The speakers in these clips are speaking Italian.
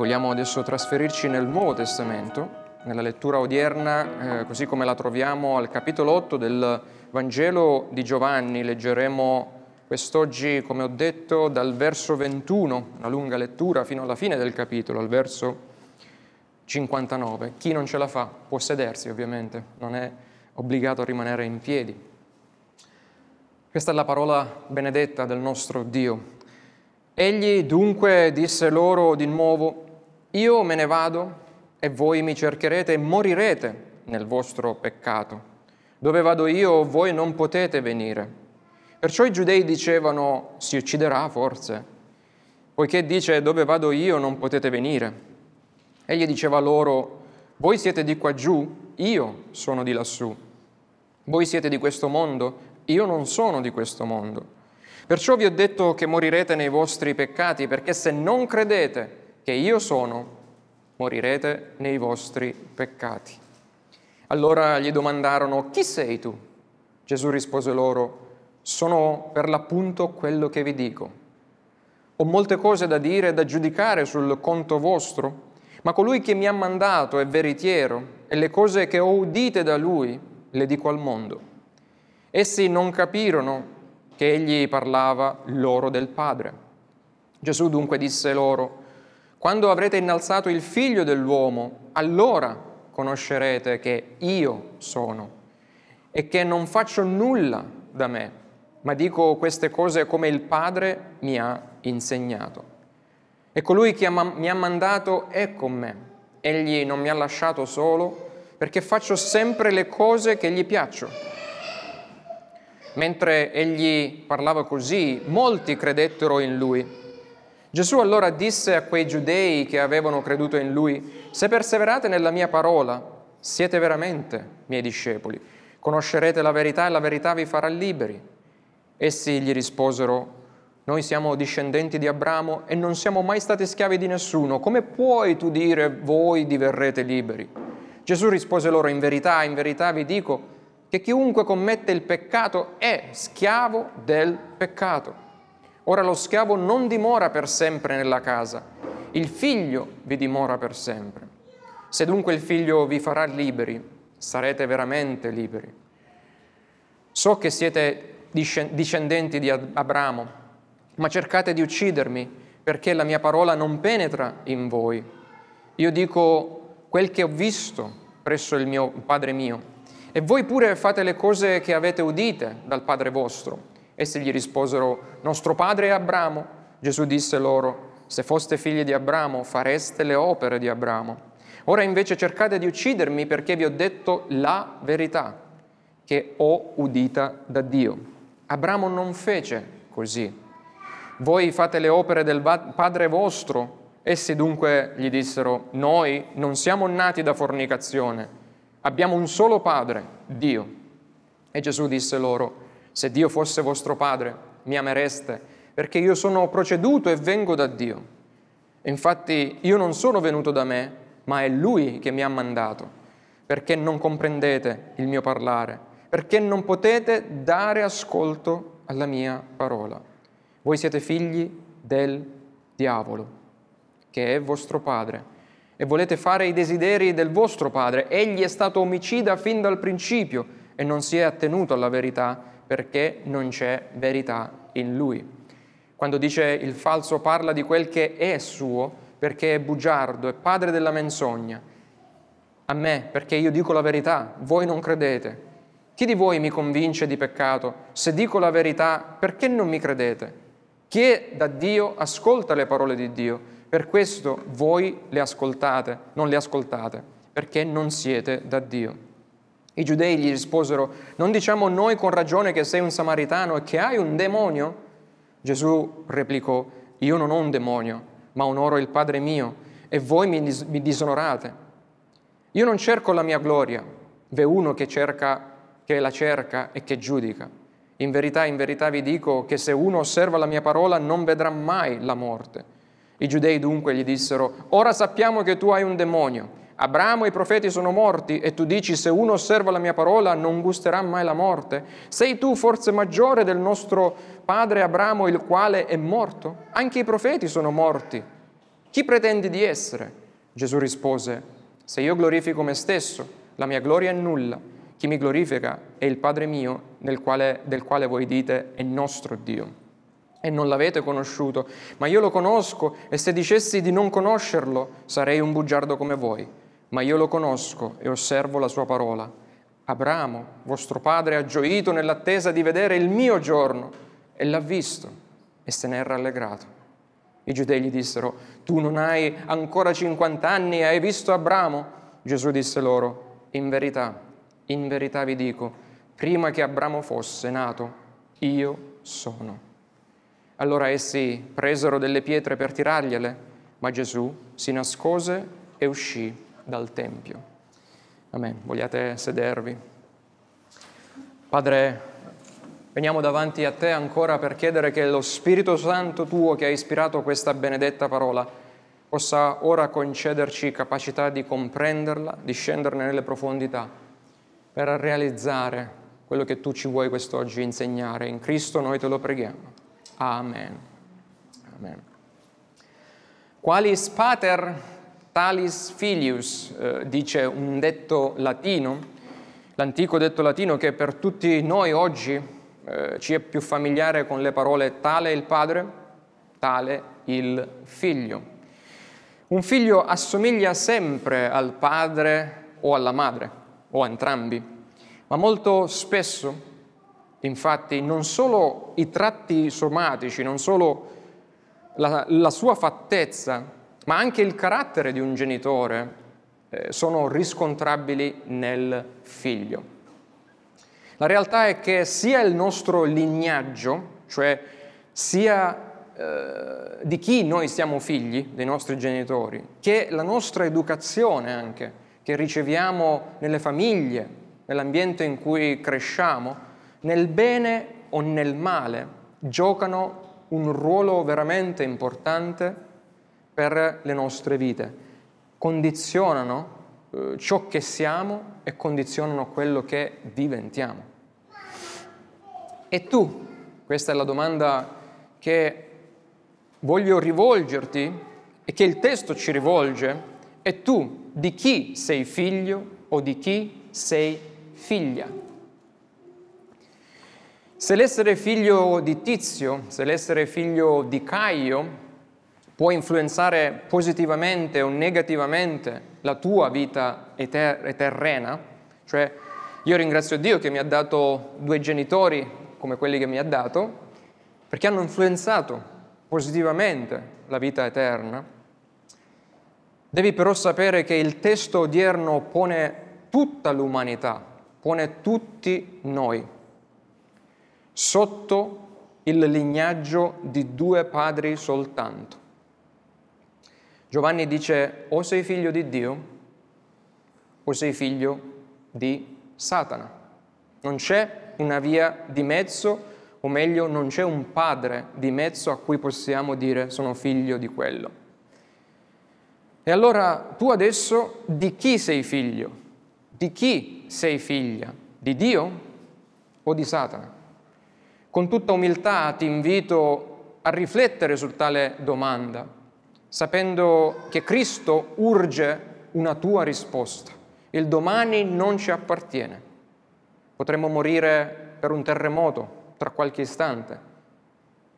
vogliamo adesso trasferirci nel Nuovo Testamento, nella lettura odierna, eh, così come la troviamo al capitolo 8 del Vangelo di Giovanni. Leggeremo quest'oggi, come ho detto, dal verso 21, una lunga lettura, fino alla fine del capitolo, al verso 59. Chi non ce la fa può sedersi, ovviamente, non è obbligato a rimanere in piedi. Questa è la parola benedetta del nostro Dio. Egli dunque disse loro di nuovo, io me ne vado e voi mi cercherete e morirete nel vostro peccato. Dove vado io voi non potete venire. Perciò i giudei dicevano, si ucciderà forse, poiché dice, dove vado io non potete venire. Egli diceva loro, voi siete di qua giù, io sono di lassù. Voi siete di questo mondo, io non sono di questo mondo. Perciò vi ho detto che morirete nei vostri peccati, perché se non credete che io sono, morirete nei vostri peccati. Allora gli domandarono, chi sei tu? Gesù rispose loro, sono per l'appunto quello che vi dico. Ho molte cose da dire e da giudicare sul conto vostro, ma colui che mi ha mandato è veritiero e le cose che ho udite da lui le dico al mondo. Essi non capirono che egli parlava loro del Padre. Gesù dunque disse loro, quando avrete innalzato il figlio dell'uomo, allora conoscerete che io sono e che non faccio nulla da me, ma dico queste cose come il Padre mi ha insegnato. E colui che mi ha mandato è con me. Egli non mi ha lasciato solo perché faccio sempre le cose che gli piacciono Mentre egli parlava così, molti credettero in lui. Gesù allora disse a quei giudei che avevano creduto in lui, se perseverate nella mia parola, siete veramente miei discepoli, conoscerete la verità e la verità vi farà liberi. Essi gli risposero, noi siamo discendenti di Abramo e non siamo mai stati schiavi di nessuno, come puoi tu dire voi diverrete liberi? Gesù rispose loro, in verità, in verità vi dico, che chiunque commette il peccato è schiavo del peccato. Ora lo schiavo non dimora per sempre nella casa, il figlio vi dimora per sempre. Se dunque il figlio vi farà liberi, sarete veramente liberi. So che siete discendenti di Abramo, ma cercate di uccidermi perché la mia parola non penetra in voi. Io dico quel che ho visto presso il mio Padre mio e voi pure fate le cose che avete udite dal Padre vostro. Essi gli risposero, nostro padre è Abramo. Gesù disse loro, se foste figli di Abramo fareste le opere di Abramo. Ora invece cercate di uccidermi perché vi ho detto la verità che ho udita da Dio. Abramo non fece così. Voi fate le opere del Padre vostro. Essi dunque gli dissero, noi non siamo nati da fornicazione Abbiamo un solo Padre, Dio. E Gesù disse loro, se Dio fosse vostro Padre, mi amereste, perché io sono proceduto e vengo da Dio. infatti io non sono venuto da me, ma è Lui che mi ha mandato, perché non comprendete il mio parlare, perché non potete dare ascolto alla mia parola. Voi siete figli del diavolo, che è vostro padre e volete fare i desideri del vostro padre. Egli è stato omicida fin dal principio e non si è attenuto alla verità perché non c'è verità in lui. Quando dice il falso parla di quel che è suo perché è bugiardo, è padre della menzogna. A me, perché io dico la verità, voi non credete. Chi di voi mi convince di peccato? Se dico la verità, perché non mi credete? Chi è da Dio ascolta le parole di Dio per questo voi le ascoltate, non le ascoltate, perché non siete da Dio. I giudei gli risposero, non diciamo noi con ragione che sei un samaritano e che hai un demonio? Gesù replicò, io non ho un demonio, ma onoro il Padre mio e voi mi, dis- mi disonorate. Io non cerco la mia gloria, v'è uno che cerca, che la cerca e che giudica. In verità, in verità vi dico che se uno osserva la mia parola non vedrà mai la morte. I giudei dunque gli dissero, ora sappiamo che tu hai un demonio. Abramo e i profeti sono morti e tu dici se uno osserva la mia parola non gusterà mai la morte. Sei tu forse maggiore del nostro padre Abramo il quale è morto? Anche i profeti sono morti Chi pretendi di essere? Gesù rispose, se io glorifico me stesso, la mia gloria è nulla. Chi mi glorifica è il Padre mio, quale, del quale voi dite è nostro Dio. E non l'avete conosciuto, ma io lo conosco e se dicessi di non conoscerlo sarei un bugiardo come voi. Ma io lo conosco e osservo la sua parola. Abramo, vostro padre, ha gioito nell'attesa di vedere il mio giorno e l'ha visto e se ne è rallegrato. I giudei gli dissero, tu non hai ancora 50 anni e hai visto Abramo? Gesù disse loro, in verità, in verità vi dico, prima che Abramo fosse nato, io sono. Allora essi presero delle pietre per tirargliele, ma Gesù si nascose e uscì dal Tempio. Amen. Vogliate sedervi? Padre, Veniamo davanti a te ancora per chiedere che lo Spirito Santo tuo che ha ispirato questa benedetta parola possa ora concederci capacità di comprenderla, di scenderne nelle profondità, per realizzare quello che tu ci vuoi quest'oggi insegnare. In Cristo noi te lo preghiamo. Amen. Amen. Qualis pater talis filius, eh, dice un detto latino, l'antico detto latino che per tutti noi oggi eh, ci è più familiare con le parole tale il padre, tale il figlio. Un figlio assomiglia sempre al padre o alla madre, o a entrambi, ma molto spesso, infatti, non solo i tratti somatici, non solo la, la sua fattezza, ma anche il carattere di un genitore eh, sono riscontrabili nel figlio. La realtà è che sia il nostro lignaggio, cioè sia eh, di chi noi siamo figli, dei nostri genitori, che la nostra educazione anche, che riceviamo nelle famiglie, nell'ambiente in cui cresciamo, nel bene o nel male, giocano un ruolo veramente importante per le nostre vite, condizionano eh, ciò che siamo e condizionano quello che diventiamo. E tu? Questa è la domanda che voglio rivolgerti e che il testo ci rivolge. E tu di chi sei figlio o di chi sei figlia? Se l'essere figlio di Tizio, se l'essere figlio di Caio può influenzare positivamente o negativamente la tua vita eter- terrena, cioè io ringrazio Dio che mi ha dato due genitori come quelli che mi ha dato, perché hanno influenzato positivamente la vita eterna. Devi però sapere che il testo odierno pone tutta l'umanità, pone tutti noi sotto il lignaggio di due padri soltanto. Giovanni dice o sei figlio di Dio o sei figlio di Satana. Non c'è una via di mezzo, o meglio non c'è un padre di mezzo a cui possiamo dire sono figlio di quello. E allora tu adesso di chi sei figlio? Di chi sei figlia? Di Dio o di Satana? Con tutta umiltà ti invito a riflettere su tale domanda, sapendo che Cristo urge una tua risposta. Il domani non ci appartiene. Potremmo morire per un terremoto tra qualche istante.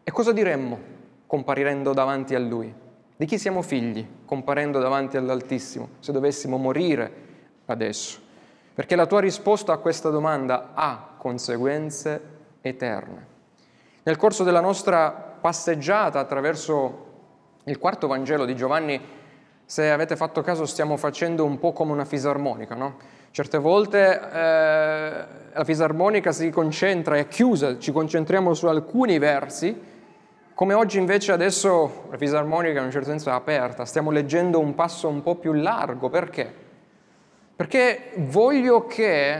E cosa diremmo comparirendo davanti a Lui? Di chi siamo figli comparendo davanti all'Altissimo se dovessimo morire adesso? Perché la tua risposta a questa domanda ha conseguenze eterne. Nel corso della nostra passeggiata attraverso il quarto Vangelo di Giovanni, se avete fatto caso, stiamo facendo un po' come una fisarmonica, no? Certe volte eh, la fisarmonica si concentra, è chiusa, ci concentriamo su alcuni versi, come oggi invece adesso la fisarmonica in un certo senso è aperta, stiamo leggendo un passo un po' più largo, perché? Perché voglio che,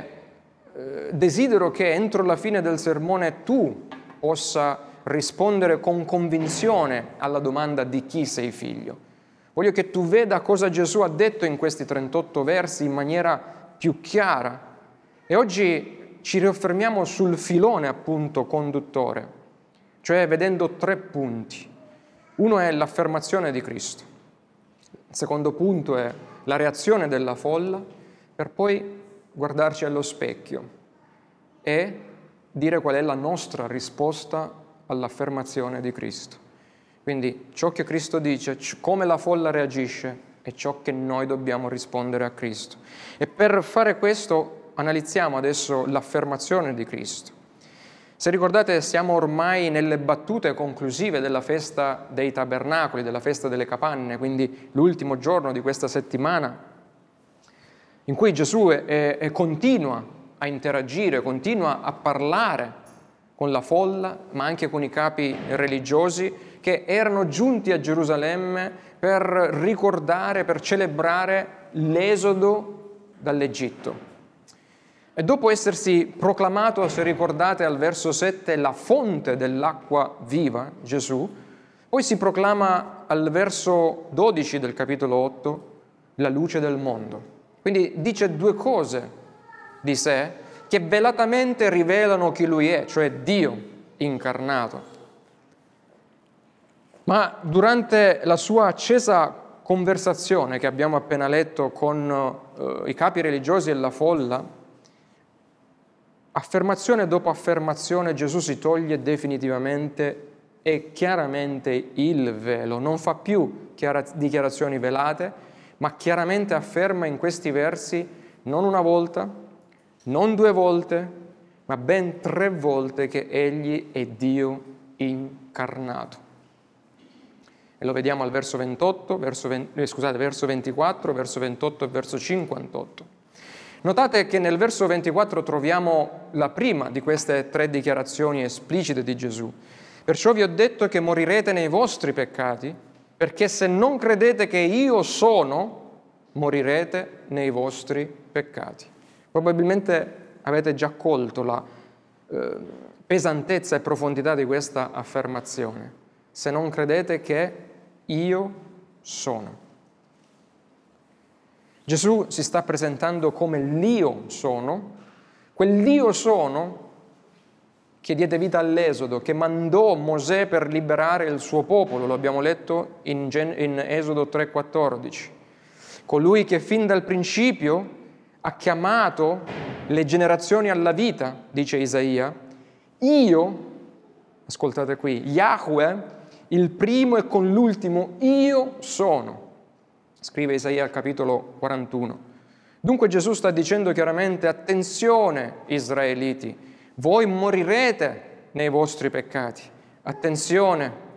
eh, desidero che entro la fine del sermone tu possa rispondere con convinzione alla domanda di chi sei figlio. Voglio che tu veda cosa Gesù ha detto in questi 38 versi in maniera più chiara. E oggi ci riaffermiamo sul filone appunto conduttore, cioè vedendo tre punti. Uno è l'affermazione di Cristo, Il secondo punto è la reazione della folla per poi guardarci allo specchio e dire qual è la nostra risposta all'affermazione di Cristo. Quindi ciò che Cristo dice, come la folla reagisce, è ciò che noi dobbiamo rispondere a Cristo. E per fare questo analizziamo adesso l'affermazione di Cristo. Se ricordate siamo ormai nelle battute conclusive della festa dei tabernacoli, della festa delle capanne, quindi l'ultimo giorno di questa settimana, in cui Gesù è, è, continua a interagire, continua a parlare con la folla, ma anche con i capi religiosi che erano giunti a Gerusalemme per ricordare, per celebrare l'esodo dall'Egitto. E dopo essersi proclamato, se ricordate al verso 7, la fonte dell'acqua viva, Gesù, poi si proclama al verso 12 del capitolo 8 la luce del mondo. Quindi dice due cose di sé che velatamente rivelano chi lui è, cioè Dio incarnato. Ma durante la sua accesa conversazione che abbiamo appena letto con uh, i capi religiosi e la folla, affermazione dopo affermazione Gesù si toglie definitivamente e chiaramente il velo, non fa più dichiarazioni velate, ma chiaramente afferma in questi versi non una volta, non due volte, ma ben tre volte che Egli è Dio incarnato. E lo vediamo al verso 28, verso 20, eh, scusate, verso 24, verso 28 e verso 58. Notate che nel verso 24 troviamo la prima di queste tre dichiarazioni esplicite di Gesù. Perciò vi ho detto che morirete nei vostri peccati, perché se non credete che io sono, morirete nei vostri peccati. Probabilmente avete già colto la eh, pesantezza e profondità di questa affermazione. Se non credete che io sono. Gesù si sta presentando come l'Io sono, quell'Io sono che diede vita all'Esodo, che mandò Mosè per liberare il suo popolo, lo abbiamo letto in, Gen- in Esodo 3:14. Colui che fin dal principio ha chiamato le generazioni alla vita, dice Isaia, io, ascoltate qui, Yahweh, il primo e con l'ultimo, io sono scrive Isaia al capitolo 41. Dunque Gesù sta dicendo chiaramente, attenzione israeliti, voi morirete nei vostri peccati. Attenzione,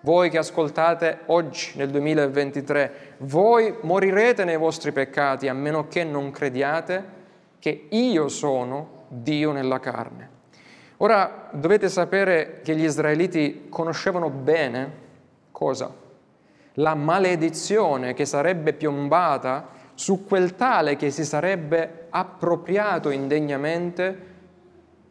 voi che ascoltate oggi nel 2023, voi morirete nei vostri peccati a meno che non crediate che io sono Dio nella carne. Ora dovete sapere che gli israeliti conoscevano bene cosa? la maledizione che sarebbe piombata su quel tale che si sarebbe appropriato indegnamente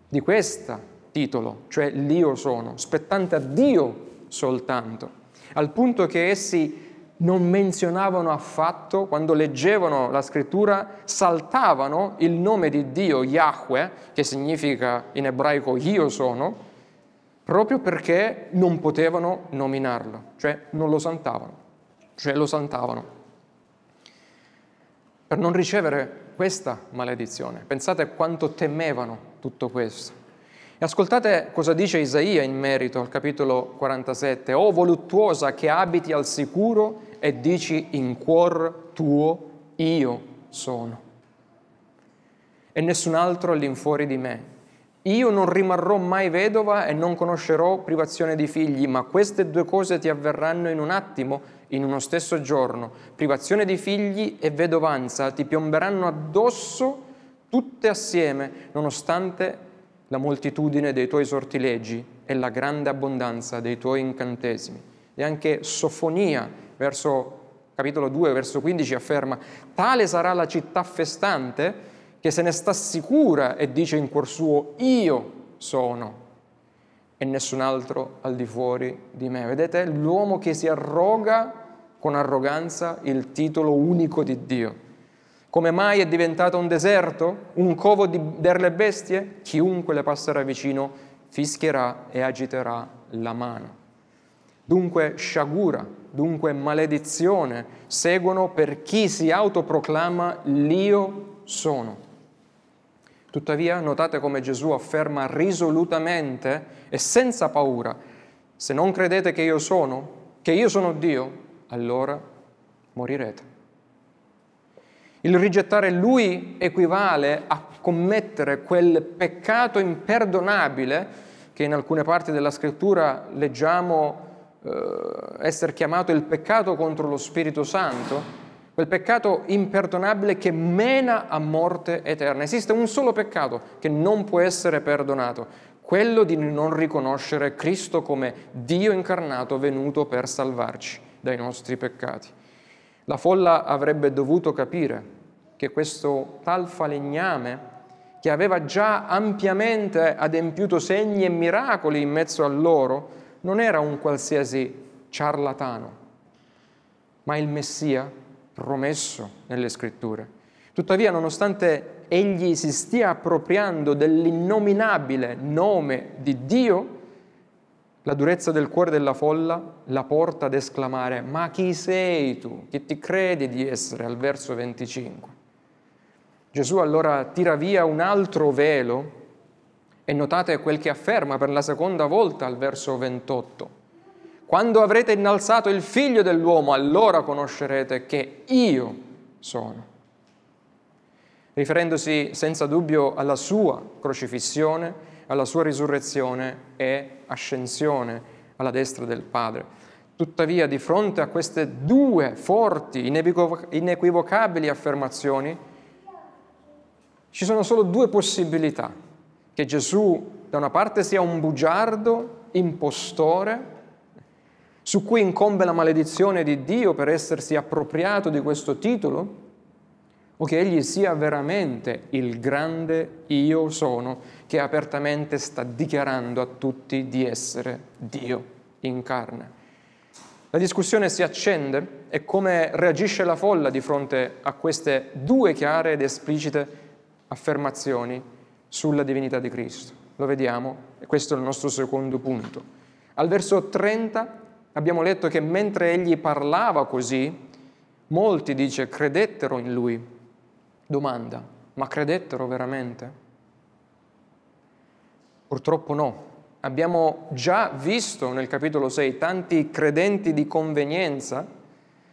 di questo titolo, cioè l'io sono, spettante a Dio soltanto, al punto che essi non menzionavano affatto, quando leggevano la scrittura, saltavano il nome di Dio, Yahweh, che significa in ebraico io sono, proprio perché non potevano nominarlo, cioè non lo santavano, cioè lo santavano. Per non ricevere questa maledizione. Pensate quanto temevano tutto questo. E ascoltate cosa dice Isaia in merito al capitolo 47. O voluttuosa che abiti al sicuro e dici in cuor tuo, io sono. E nessun altro all'infuori di me. Io non rimarrò mai vedova e non conoscerò privazione di figli, ma queste due cose ti avverranno in un attimo, in uno stesso giorno. Privazione di figli e vedovanza ti piomberanno addosso tutte assieme, nonostante la moltitudine dei tuoi sortileggi e la grande abbondanza dei tuoi incantesimi. E anche Sofonia, verso capitolo 2, verso 15, afferma, tale sarà la città festante che se ne sta sicura e dice in cuor suo io sono e nessun altro al di fuori di me. Vedete l'uomo che si arroga con arroganza il titolo unico di Dio. Come mai è diventato un deserto, un covo di, delle bestie? Chiunque le passerà vicino fischierà e agiterà la mano. dunque sciagura, dunque maledizione seguono per chi si autoproclama l'io sono. Tuttavia, notate come Gesù afferma risolutamente e senza paura, se non credete che io sono, che io sono Dio, allora morirete. Il rigettare Lui equivale a commettere quel peccato imperdonabile che in alcune parti della scrittura leggiamo eh, essere chiamato il peccato contro lo Spirito Santo, quel peccato imperdonabile che mena a morte eterna. Esiste un solo peccato che non può essere perdonato, quello di non riconoscere Cristo come Dio incarnato venuto per salvarci dai nostri peccati. La folla avrebbe dovuto capire che questo tal falegname, che aveva già ampiamente adempiuto segni e miracoli in mezzo a loro, non era un qualsiasi ciarlatano, ma il Messia promesso nelle scritture. Tuttavia, nonostante egli si stia appropriando dell'innominabile nome di Dio, la durezza del cuore della folla la porta ad esclamare, ma chi sei tu? Chi ti credi di essere? Al verso 25. Gesù allora tira via un altro velo e notate quel che afferma per la seconda volta al verso 28. Quando avrete innalzato il figlio dell'uomo, allora conoscerete che io sono. Riferendosi senza dubbio alla sua crocifissione, alla sua risurrezione e ascensione alla destra del Padre. Tuttavia, di fronte a queste due forti, inequivocabili affermazioni, ci sono solo due possibilità. Che Gesù da una parte sia un bugiardo, impostore, su cui incombe la maledizione di Dio per essersi appropriato di questo titolo? O che egli sia veramente il grande io sono che apertamente sta dichiarando a tutti di essere Dio in carne? La discussione si accende e come reagisce la folla di fronte a queste due chiare ed esplicite affermazioni sulla divinità di Cristo. Lo vediamo e questo è il nostro secondo punto. Al verso 30 Abbiamo letto che mentre egli parlava così, molti, dice, credettero in lui. Domanda, ma credettero veramente? Purtroppo no. Abbiamo già visto nel capitolo 6 tanti credenti di convenienza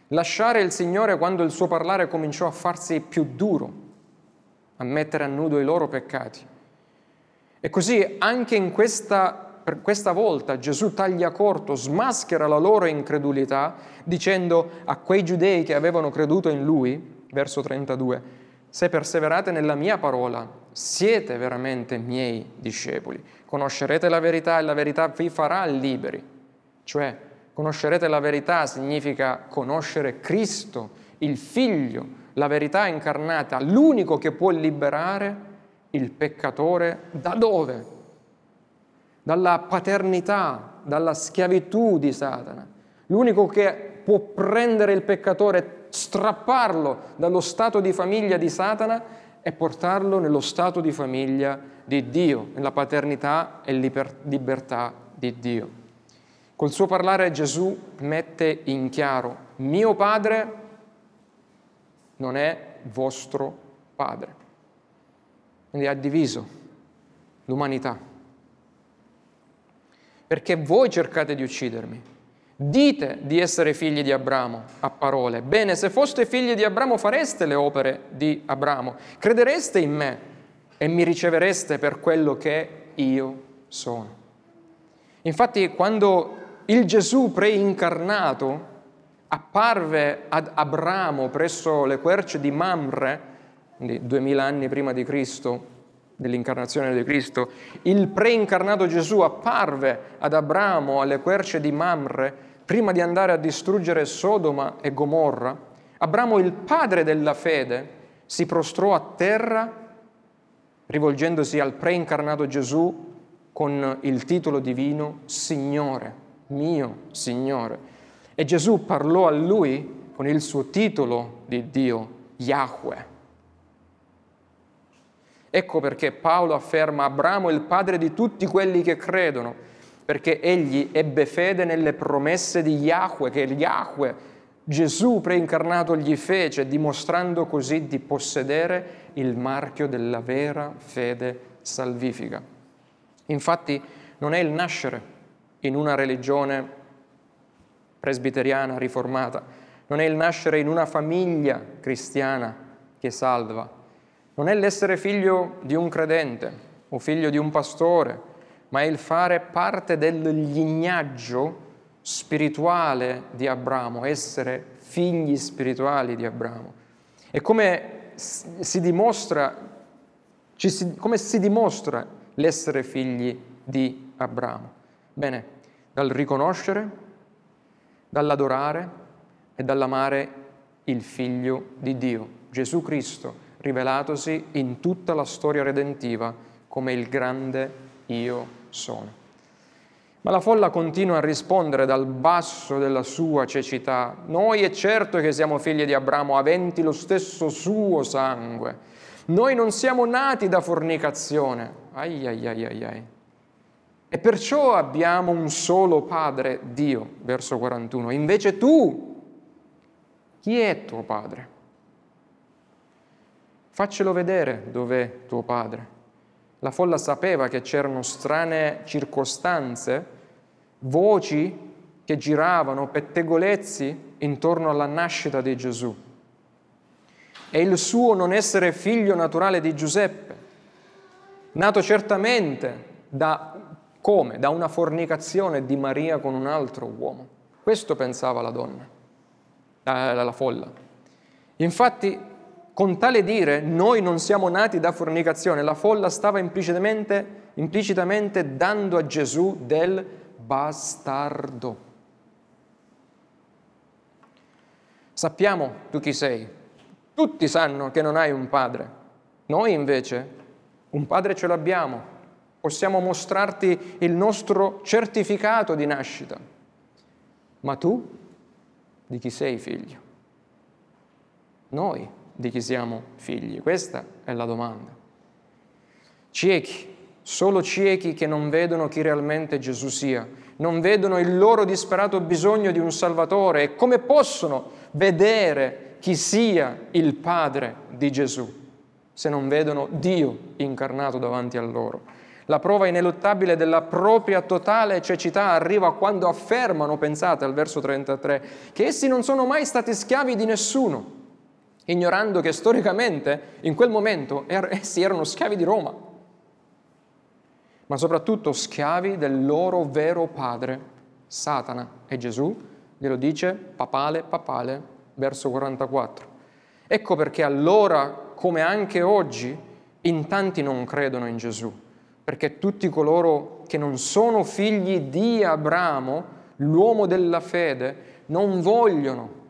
lasciare il Signore quando il suo parlare cominciò a farsi più duro, a mettere a nudo i loro peccati. E così anche in questa per questa volta Gesù taglia corto, smaschera la loro incredulità, dicendo a quei giudei che avevano creduto in lui, verso 32, se perseverate nella mia parola, siete veramente miei discepoli. Conoscerete la verità e la verità vi farà liberi. Cioè, conoscerete la verità significa conoscere Cristo, il Figlio, la verità incarnata, l'unico che può liberare il peccatore da dove? dalla paternità, dalla schiavitù di Satana. L'unico che può prendere il peccatore, strapparlo dallo stato di famiglia di Satana e portarlo nello stato di famiglia di Dio, nella paternità e libertà di Dio. Col suo parlare Gesù mette in chiaro, mio padre non è vostro padre. Quindi ha diviso l'umanità perché voi cercate di uccidermi. Dite di essere figli di Abramo a parole. Bene, se foste figli di Abramo fareste le opere di Abramo, credereste in me e mi ricevereste per quello che io sono. Infatti, quando il Gesù preincarnato apparve ad Abramo presso le querce di Mamre, quindi duemila anni prima di Cristo, dell'incarnazione di Cristo, il preincarnato Gesù apparve ad Abramo alle querce di Mamre prima di andare a distruggere Sodoma e Gomorra, Abramo, il padre della fede, si prostrò a terra rivolgendosi al preincarnato Gesù con il titolo divino Signore, mio Signore. E Gesù parlò a lui con il suo titolo di Dio, Yahweh. Ecco perché Paolo afferma Abramo il padre di tutti quelli che credono. perché egli ebbe fede nelle promesse di Yahweh, che Yahweh, Gesù preincarnato, gli fece, dimostrando così di possedere il marchio della vera fede salvifica. Infatti non è il nascere in una religione presbiteriana riformata, non è il nascere in una famiglia cristiana che salva, non è l'essere figlio di un credente o figlio di un pastore, ma è il fare parte del lignaggio spirituale di Abramo, essere figli spirituali di Abramo. E come si dimostra, si, come si dimostra l'essere figli di Abramo? Bene, dal riconoscere, dall'adorare e dall'amare il Figlio di Dio, Gesù Cristo, rivelatosi in tutta la storia redentiva come il grande io sono. Ma la folla continua a rispondere dal basso della sua cecità. Noi è certo che siamo figli di Abramo, aventi lo stesso suo sangue. Noi non siamo nati da fornicazione. Ai ai ai ai ai. E perciò abbiamo un solo Padre, Dio, verso 41. Invece tu, chi è tuo Padre? Faccelo vedere dov'è tuo Padre. La folla sapeva che c'erano strane circostanze, voci che giravano, pettegolezzi intorno alla nascita di Gesù. E il suo non essere figlio naturale di Giuseppe, nato certamente da come? Da una fornicazione di Maria con un altro uomo. Questo pensava la donna, la folla. Infatti con tale dire noi non siamo nati da fornicazione, la folla stava implicitamente, implicitamente dando a Gesù del bastardo. Sappiamo tu chi sei, tutti sanno che non hai un padre, noi invece un padre ce l'abbiamo, possiamo mostrarti il nostro certificato di nascita, ma tu di chi sei figlio? Noi di chi siamo figli? Questa è la domanda. Ciechi, solo ciechi che non vedono chi realmente Gesù sia, non vedono il loro disperato bisogno di un Salvatore e come possono vedere chi sia il Padre di Gesù se non vedono Dio incarnato davanti a loro. La prova ineluttabile della propria totale cecità arriva quando affermano, pensate al verso 33, che essi non sono mai stati schiavi di nessuno, ignorando che storicamente in quel momento er-, essi erano schiavi di Roma, ma soprattutto schiavi del loro vero padre, Satana. E Gesù glielo dice papale, papale, verso 44. Ecco perché allora, come anche oggi, in tanti non credono in Gesù, perché tutti coloro che non sono figli di Abramo, l'uomo della fede, non vogliono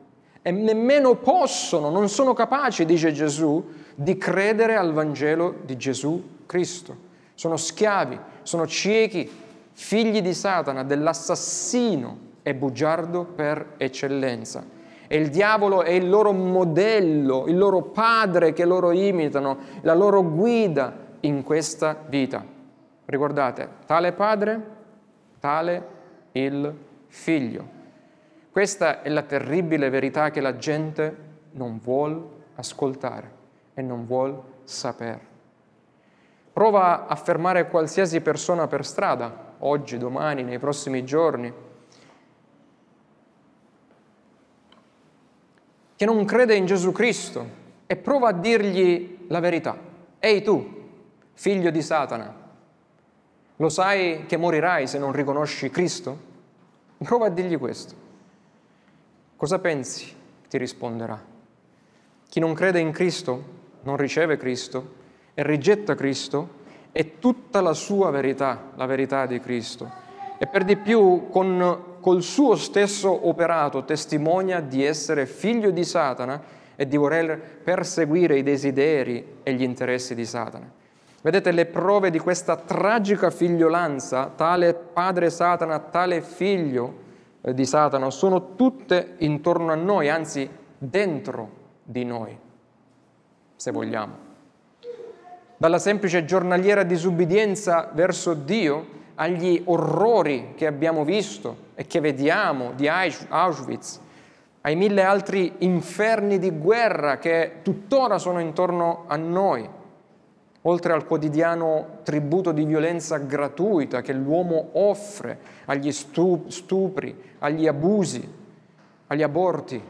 e nemmeno possono, non sono capaci, dice Gesù, di credere al Vangelo di Gesù Cristo. Sono schiavi, sono ciechi, figli di Satana, dell'assassino e bugiardo per eccellenza. E il diavolo è il loro modello, il loro padre che loro imitano, la loro guida in questa vita. Ricordate, tale padre, tale il figlio. Questa è la terribile verità che la gente non vuole ascoltare e non vuole sapere. Prova a fermare qualsiasi persona per strada, oggi, domani, nei prossimi giorni, che non crede in Gesù Cristo e prova a dirgli la verità. Ehi tu, figlio di Satana, lo sai che morirai se non riconosci Cristo? Prova a dirgli questo. Cosa pensi? Ti risponderà. Chi non crede in Cristo non riceve Cristo e rigetta Cristo e tutta la sua verità, la verità di Cristo. E per di più, con, col suo stesso operato, testimonia di essere figlio di Satana e di voler perseguire i desideri e gli interessi di Satana. Vedete le prove di questa tragica figliolanza, tale padre Satana, tale figlio, eh, di Satana sono tutte intorno a noi, anzi dentro di noi, se vogliamo. Dalla semplice giornaliera disubbidienza verso Dio agli orrori che abbiamo visto e che vediamo di Auschwitz, ai mille altri inferni di guerra che tuttora sono intorno a noi, oltre al quotidiano tributo di violenza gratuita che l'uomo offre agli stupri, agli abusi, agli aborti,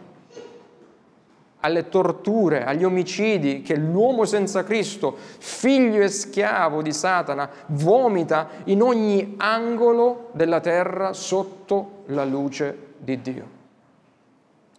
alle torture, agli omicidi che l'uomo senza Cristo, figlio e schiavo di Satana, vomita in ogni angolo della terra sotto la luce di Dio.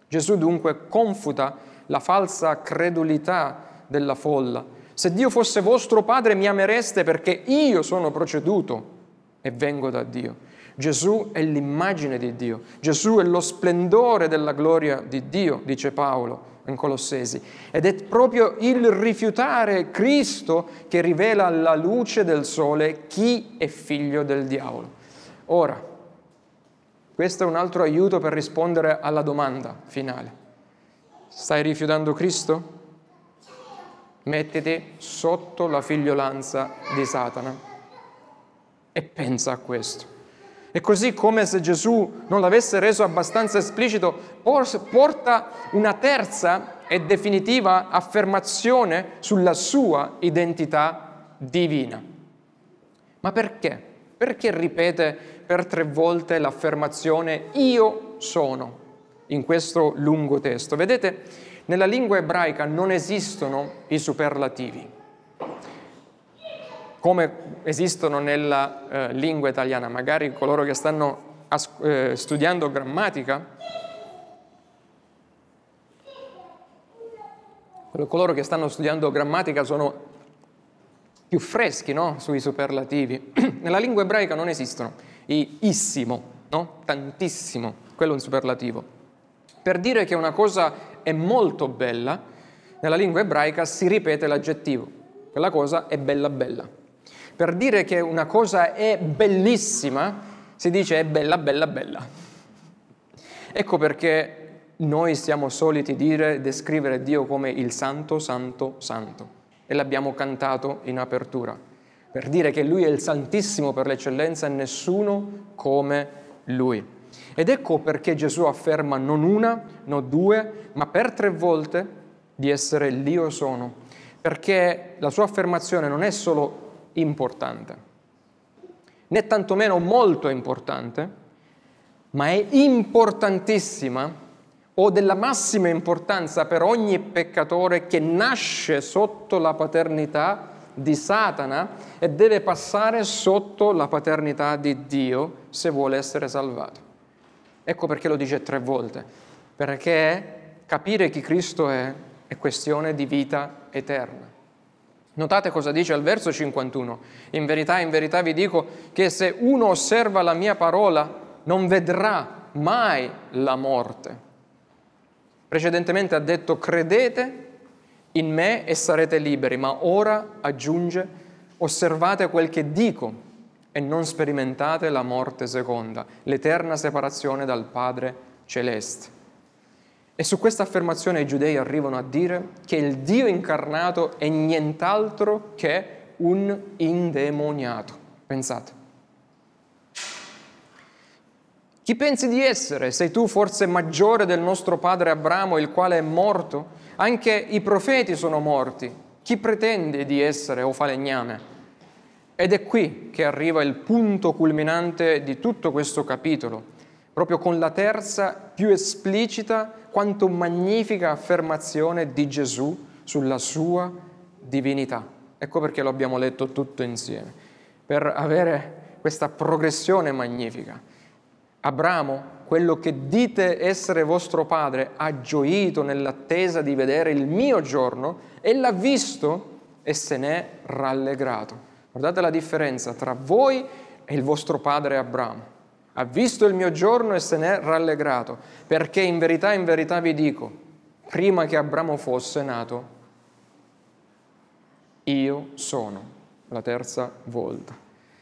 Gesù dunque confuta la falsa credulità della folla. Se Dio fosse vostro Padre mi amereste perché io sono proceduto e vengo da Dio. Gesù è l'immagine di Dio, Gesù è lo splendore della gloria di Dio, dice Paolo in Colossesi. Ed è proprio il rifiutare Cristo che rivela alla luce del sole chi è figlio del diavolo. Ora, questo è un altro aiuto per rispondere alla domanda finale. Stai rifiutando Cristo? Mettiti sotto la figliolanza di Satana e pensa a questo. E così come se Gesù non l'avesse reso abbastanza esplicito, porta una terza e definitiva affermazione sulla sua identità divina. Ma perché? Perché ripete per tre volte l'affermazione io sono in questo lungo testo. Vedete, nella lingua ebraica non esistono i superlativi, come esistono nella eh, lingua italiana. Magari coloro che stanno as- eh, studiando grammatica, coloro che stanno studiando grammatica sono più freschi no? sui superlativi. nella lingua ebraica non esistono issimo, no? tantissimo, quello è un superlativo. Per dire che una cosa è molto bella, nella lingua ebraica si ripete l'aggettivo, quella cosa è bella bella. Per dire che una cosa è bellissima, si dice è bella bella bella. Ecco perché noi siamo soliti dire, descrivere Dio come il santo, santo, santo. E l'abbiamo cantato in apertura per dire che Lui è il Santissimo per l'eccellenza e nessuno come Lui. Ed ecco perché Gesù afferma non una, non due, ma per tre volte di essere l'Io sono, perché la sua affermazione non è solo importante, né tantomeno molto importante, ma è importantissima o della massima importanza per ogni peccatore che nasce sotto la paternità di Satana e deve passare sotto la paternità di Dio se vuole essere salvato. Ecco perché lo dice tre volte, perché capire chi Cristo è è questione di vita eterna. Notate cosa dice al verso 51. In verità, in verità vi dico che se uno osserva la mia parola non vedrà mai la morte. Precedentemente ha detto credete in me e sarete liberi, ma ora aggiunge, osservate quel che dico e non sperimentate la morte seconda, l'eterna separazione dal Padre celeste. E su questa affermazione i giudei arrivano a dire che il Dio incarnato è nient'altro che un indemoniato. Pensate. Chi pensi di essere? Sei tu forse maggiore del nostro padre Abramo, il quale è morto? Anche i profeti sono morti. Chi pretende di essere o falegname? Ed è qui che arriva il punto culminante di tutto questo capitolo, proprio con la terza, più esplicita quanto magnifica affermazione di Gesù sulla sua divinità. Ecco perché lo abbiamo letto tutto insieme, per avere questa progressione magnifica. Abramo quello che dite essere vostro padre ha gioito nell'attesa di vedere il mio giorno e l'ha visto e se n'è rallegrato. Guardate la differenza tra voi e il vostro padre Abramo. Ha visto il mio giorno e se n'è rallegrato, perché in verità, in verità vi dico, prima che Abramo fosse nato, io sono la terza volta.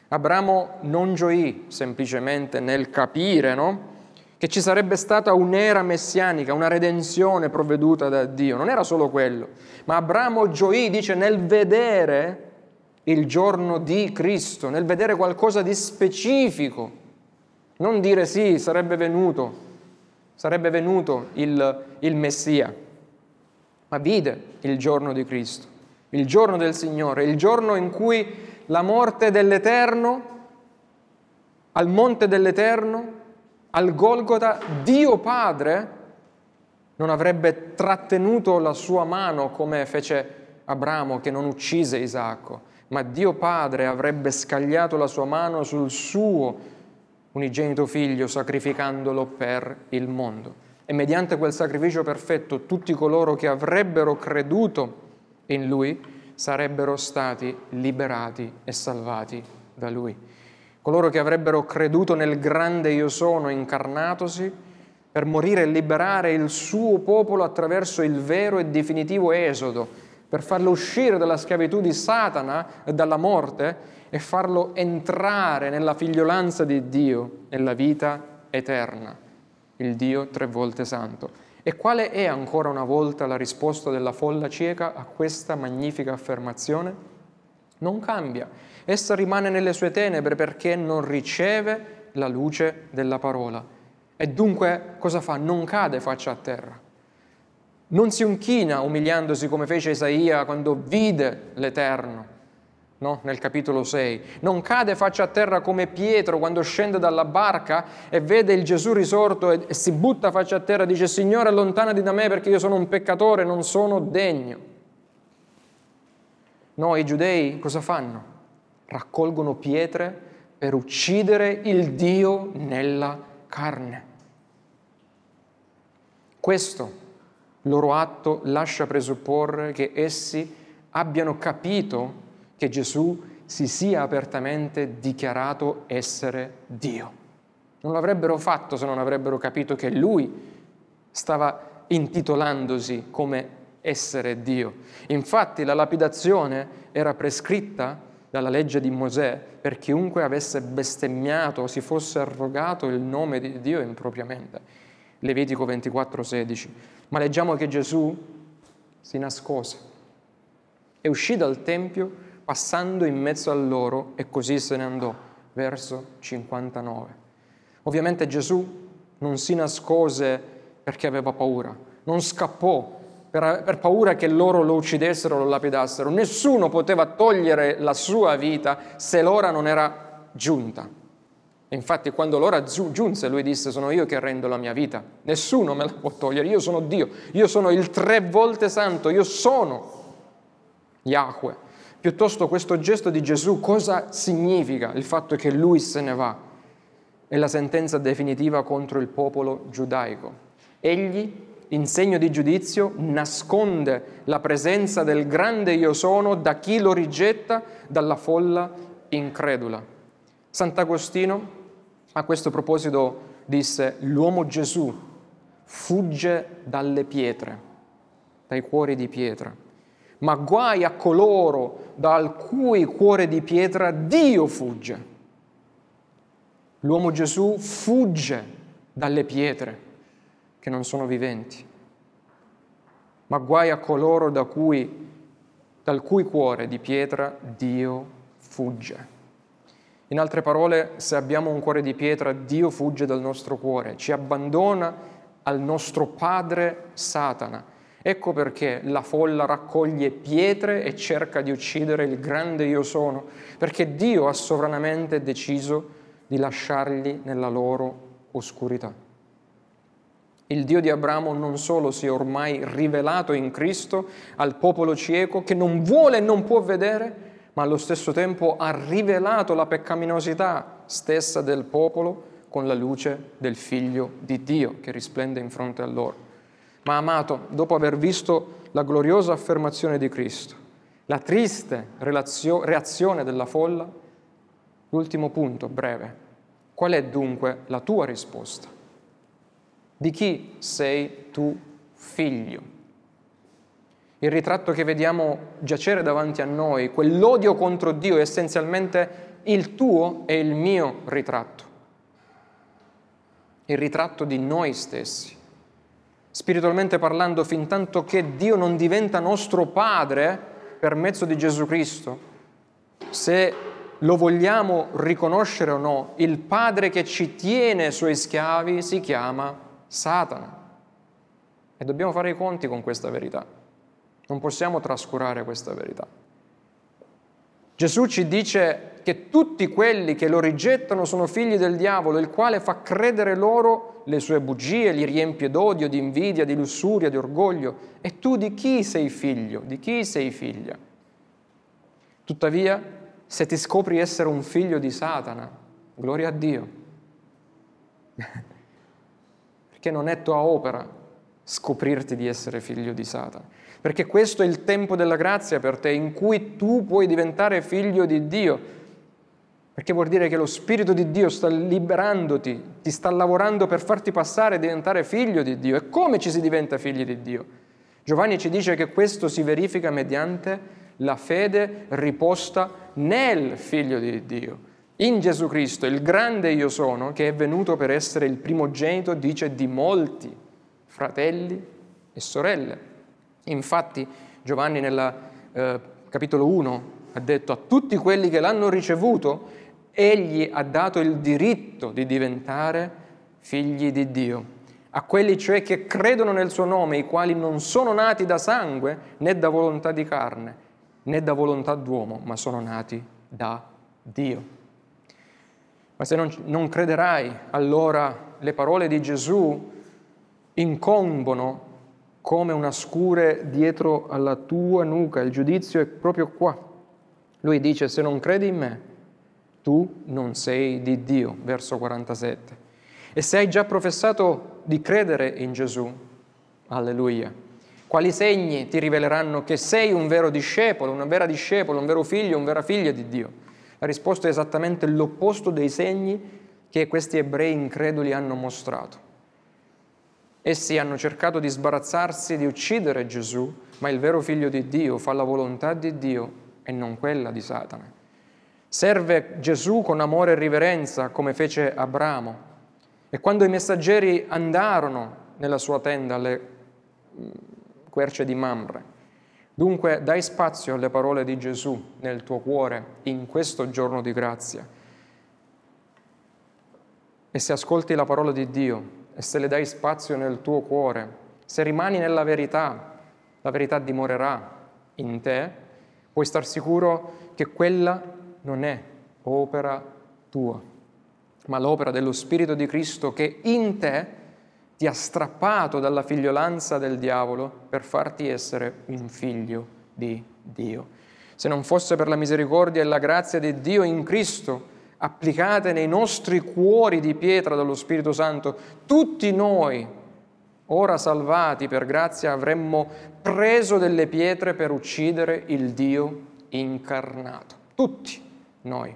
Abramo non gioì semplicemente nel capire, no? che ci sarebbe stata un'era messianica, una redenzione provveduta da Dio. Non era solo quello, ma Abramo gioì, dice, nel vedere il giorno di Cristo, nel vedere qualcosa di specifico. Non dire sì, sarebbe venuto, sarebbe venuto il, il Messia, ma vide il giorno di Cristo, il giorno del Signore, il giorno in cui la morte dell'Eterno, al monte dell'Eterno, al Golgota, Dio Padre non avrebbe trattenuto la sua mano come fece Abramo che non uccise Isacco, ma Dio Padre avrebbe scagliato la sua mano sul suo unigenito figlio sacrificandolo per il mondo. E mediante quel sacrificio perfetto tutti coloro che avrebbero creduto in lui sarebbero stati liberati e salvati da lui. Coloro che avrebbero creduto nel grande io sono incarnatosi per morire e liberare il suo popolo attraverso il vero e definitivo esodo per farlo uscire dalla schiavitù di Satana e dalla morte e farlo entrare nella figliolanza di Dio, nella vita eterna, il Dio tre volte santo. E quale è ancora una volta la risposta della folla cieca a questa magnifica affermazione? Non cambia, essa rimane nelle sue tenebre perché non riceve la luce della parola. E dunque cosa fa? Non cade faccia a terra non si inchina umiliandosi come fece Isaia quando vide l'Eterno, no? nel capitolo 6. Non cade faccia a terra come Pietro quando scende dalla barca e vede il Gesù risorto e, si butta faccia a terra e dice Signore allontanati da me perché io sono un peccatore, non sono degno. No, i giudei cosa fanno? Raccolgono pietre per uccidere il Dio nella carne. Questo loro atto lascia presupporre che essi abbiano capito che Gesù si sia apertamente dichiarato essere Dio. Non l'avrebbero fatto se non avrebbero capito che lui stava intitolandosi come essere Dio. Infatti la lapidazione era prescritta dalla legge di Mosè per chiunque avesse bestemmiato o si fosse arrogato il nome di Dio impropriamente. Levitico 24, 16. Ma leggiamo che Gesù si nascose e uscì dal Tempio passando in mezzo a loro e così se ne andò, verso 59. Ovviamente Gesù non si nascose perché aveva paura, non scappò per, per, paura che loro lo uccidessero lo lapidassero. Nessuno poteva togliere la sua vita se l'ora non era giunta. Infatti quando l'ora giunse lui disse sono io che rendo la mia vita, nessuno me la può togliere, io sono Dio, io sono il tre volte santo, io sono Yahweh. Piuttosto questo gesto di Gesù cosa significa? Il fatto che lui se ne va. È la sentenza definitiva contro il popolo giudaico. Egli, in segno di giudizio, nasconde la presenza del grande io sono da chi lo rigetta, dalla folla incredula. Sant'Agostino a questo proposito disse, l'uomo Gesù fugge dalle pietre, dai cuori di pietra, ma guai a coloro dal cui cuore di pietra Dio fugge. L'uomo Gesù fugge dalle pietre che non sono viventi, ma guai a coloro da cui, dal cui cuore di pietra Dio fugge. In altre parole, se abbiamo un cuore di pietra, Dio fugge dal nostro cuore, ci abbandona al nostro padre Satana. Ecco perché la folla raccoglie pietre e cerca di uccidere il grande io sono, perché Dio ha sovranamente deciso di lasciarli nella loro oscurità. Il Dio di Abramo non solo si è ormai rivelato in Cristo al popolo cieco che non vuole e non può vedere, ma allo stesso tempo ha rivelato la peccaminosità stessa del popolo con la luce del Figlio di Dio che risplende in fronte a loro. Ma amato, dopo aver visto la gloriosa affermazione di Cristo, la triste reazione della folla, l'ultimo punto breve, qual è dunque la tua risposta? Di chi sei tu figlio? Il ritratto che vediamo giacere davanti a noi, quell'odio contro Dio è essenzialmente il tuo e il mio ritratto, il ritratto di noi stessi. Spiritualmente parlando, fin tanto che Dio non diventa nostro Padre per mezzo di Gesù Cristo, se lo vogliamo riconoscere o no, il padre che ci tiene suoi schiavi si chiama Satana. E dobbiamo fare i conti con questa verità. Non possiamo trascurare questa verità. Gesù ci dice che tutti quelli che lo rigettano sono figli del diavolo, il quale fa credere loro le sue bugie, li riempie d'odio, di invidia, di lussuria, di orgoglio. E tu di chi sei figlio? Di chi sei figlia? Tuttavia, se ti scopri essere un figlio di Satana, gloria a Dio. Perché non è tua opera scoprirti di essere figlio di Satana. Perché questo è il tempo della grazia per te, in cui tu puoi diventare figlio di Dio perché vuol dire che lo Spirito di Dio sta liberandoti, ti sta lavorando per farti passare e diventare figlio di Dio. E come ci si diventa figli di Dio? Giovanni ci dice che questo si verifica mediante la fede riposta nel Figlio di Dio, in Gesù Cristo, il grande io sono, che è venuto per essere il primogenito, dice, di molti fratelli e sorelle. Infatti Giovanni nel eh, capitolo 1 ha detto a tutti quelli che l'hanno ricevuto, egli ha dato il diritto di diventare figli di Dio, a quelli cioè che credono nel suo nome, i quali non sono nati da sangue né da volontà di carne, né da volontà d'uomo, ma sono nati da Dio. Ma se non, non crederai, allora le parole di Gesù incombono come una scure dietro alla tua nuca, il giudizio è proprio qua. Lui dice, se non credi in me, tu non sei di Dio, verso 47. E se hai già professato di credere in Gesù, alleluia, quali segni ti riveleranno che sei un vero discepolo, una vera discepolo, un vero figlio, una vera figlia di Dio? La risposta è esattamente l'opposto dei segni che questi ebrei increduli hanno mostrato. Essi hanno cercato di sbarazzarsi di uccidere Gesù, ma il vero figlio di Dio fa la volontà di Dio e non quella di Satana. Serve Gesù con amore e riverenza come fece Abramo. E quando i messaggeri andarono nella sua tenda alle mm, querce di Mamre, dunque dai spazio alle parole di Gesù nel tuo cuore in questo giorno di grazia. E se ascolti la parola di Dio e se le dai spazio nel tuo cuore, se rimani nella verità, la verità dimorerà in te, puoi star sicuro che quella non è opera tua, ma l'opera dello Spirito di Cristo che in te ti ha strappato dalla figliolanza del diavolo per farti essere un figlio di Dio. Se non fosse per la misericordia e la grazia di Dio in Cristo, applicate nei nostri cuori di pietra dallo Spirito Santo, tutti noi, ora salvati per grazia, avremmo preso delle pietre per uccidere il Dio incarnato. Tutti noi.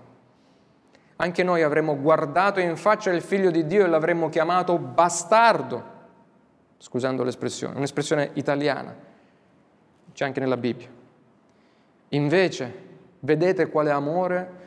Anche noi avremmo guardato in faccia il figlio di Dio e l'avremmo chiamato bastardo, scusando l'espressione, un'espressione italiana, c'è anche nella Bibbia. Invece, vedete quale amore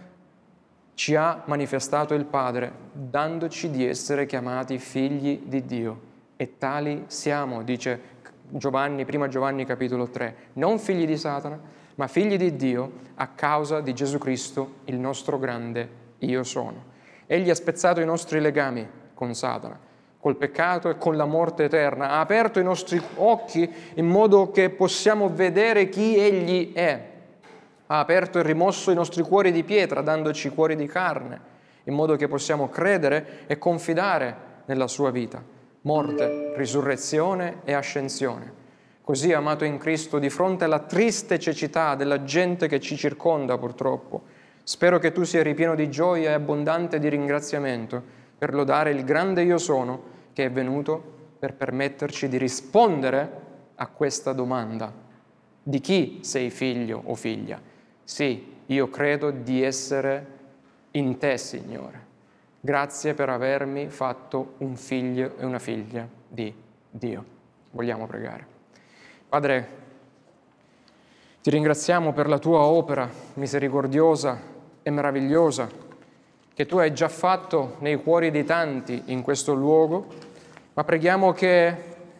ci ha manifestato il Padre, dandoci di essere chiamati figli di Dio. E tali siamo, dice Giovanni, prima Giovanni capitolo 3, non figli di Satana, ma figli di Dio a causa di Gesù Cristo, il nostro grande io sono. Egli ha spezzato i nostri legami con Satana, col peccato e con la morte eterna, ha aperto i nostri occhi in modo che possiamo vedere chi Egli è, ha aperto e rimosso i nostri cuori di pietra, dandoci cuori di carne, in modo che possiamo credere e confidare nella sua vita, morte, risurrezione e ascensione così amato in Cristo, di fronte alla triste cecità della gente che ci circonda purtroppo. Spero che tu sia ripieno di gioia e abbondante di ringraziamento per lodare il grande io sono che è venuto per permetterci di rispondere a questa domanda. Di chi sei figlio o figlia? Sì, io credo di essere in te, Signore. Grazie per avermi fatto un figlio e una figlia di Dio. Vogliamo pregare. Padre, ti ringraziamo per la tua opera misericordiosa e meravigliosa che tu hai già fatto nei cuori di tanti in questo luogo, ma preghiamo che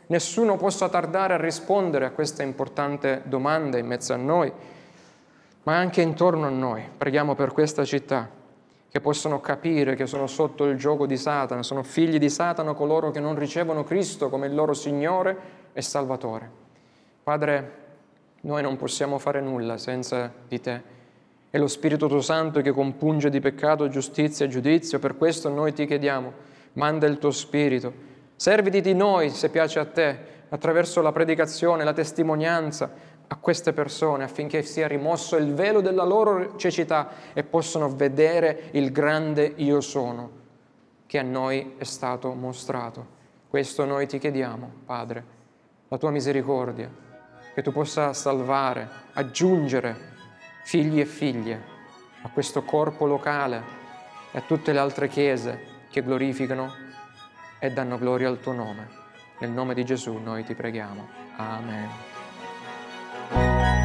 nessuno possa tardare a rispondere a questa importante domanda in mezzo a noi. Ma anche intorno a noi. Preghiamo per questa città, che possano capire che sono sotto il gioco di Satana, sono figli di Satana coloro che non ricevono Cristo come il loro Signore e Salvatore. Padre, noi non possiamo fare nulla senza di te. È lo Spirito tuo Santo che compunge di peccato, giustizia e giudizio. Per questo noi ti chiediamo, manda il tuo Spirito. Serviti di noi, se piace a te, attraverso la predicazione, la testimonianza a queste persone affinché sia rimosso il velo della loro cecità e possano vedere il grande io sono che a noi è stato mostrato. Questo noi ti chiediamo, Padre, la tua misericordia, che tu possa salvare, aggiungere figli e figlie a questo corpo locale e a tutte le altre chiese che glorificano e danno gloria al tuo nome. Nel nome di Gesù noi ti preghiamo. Amen. Música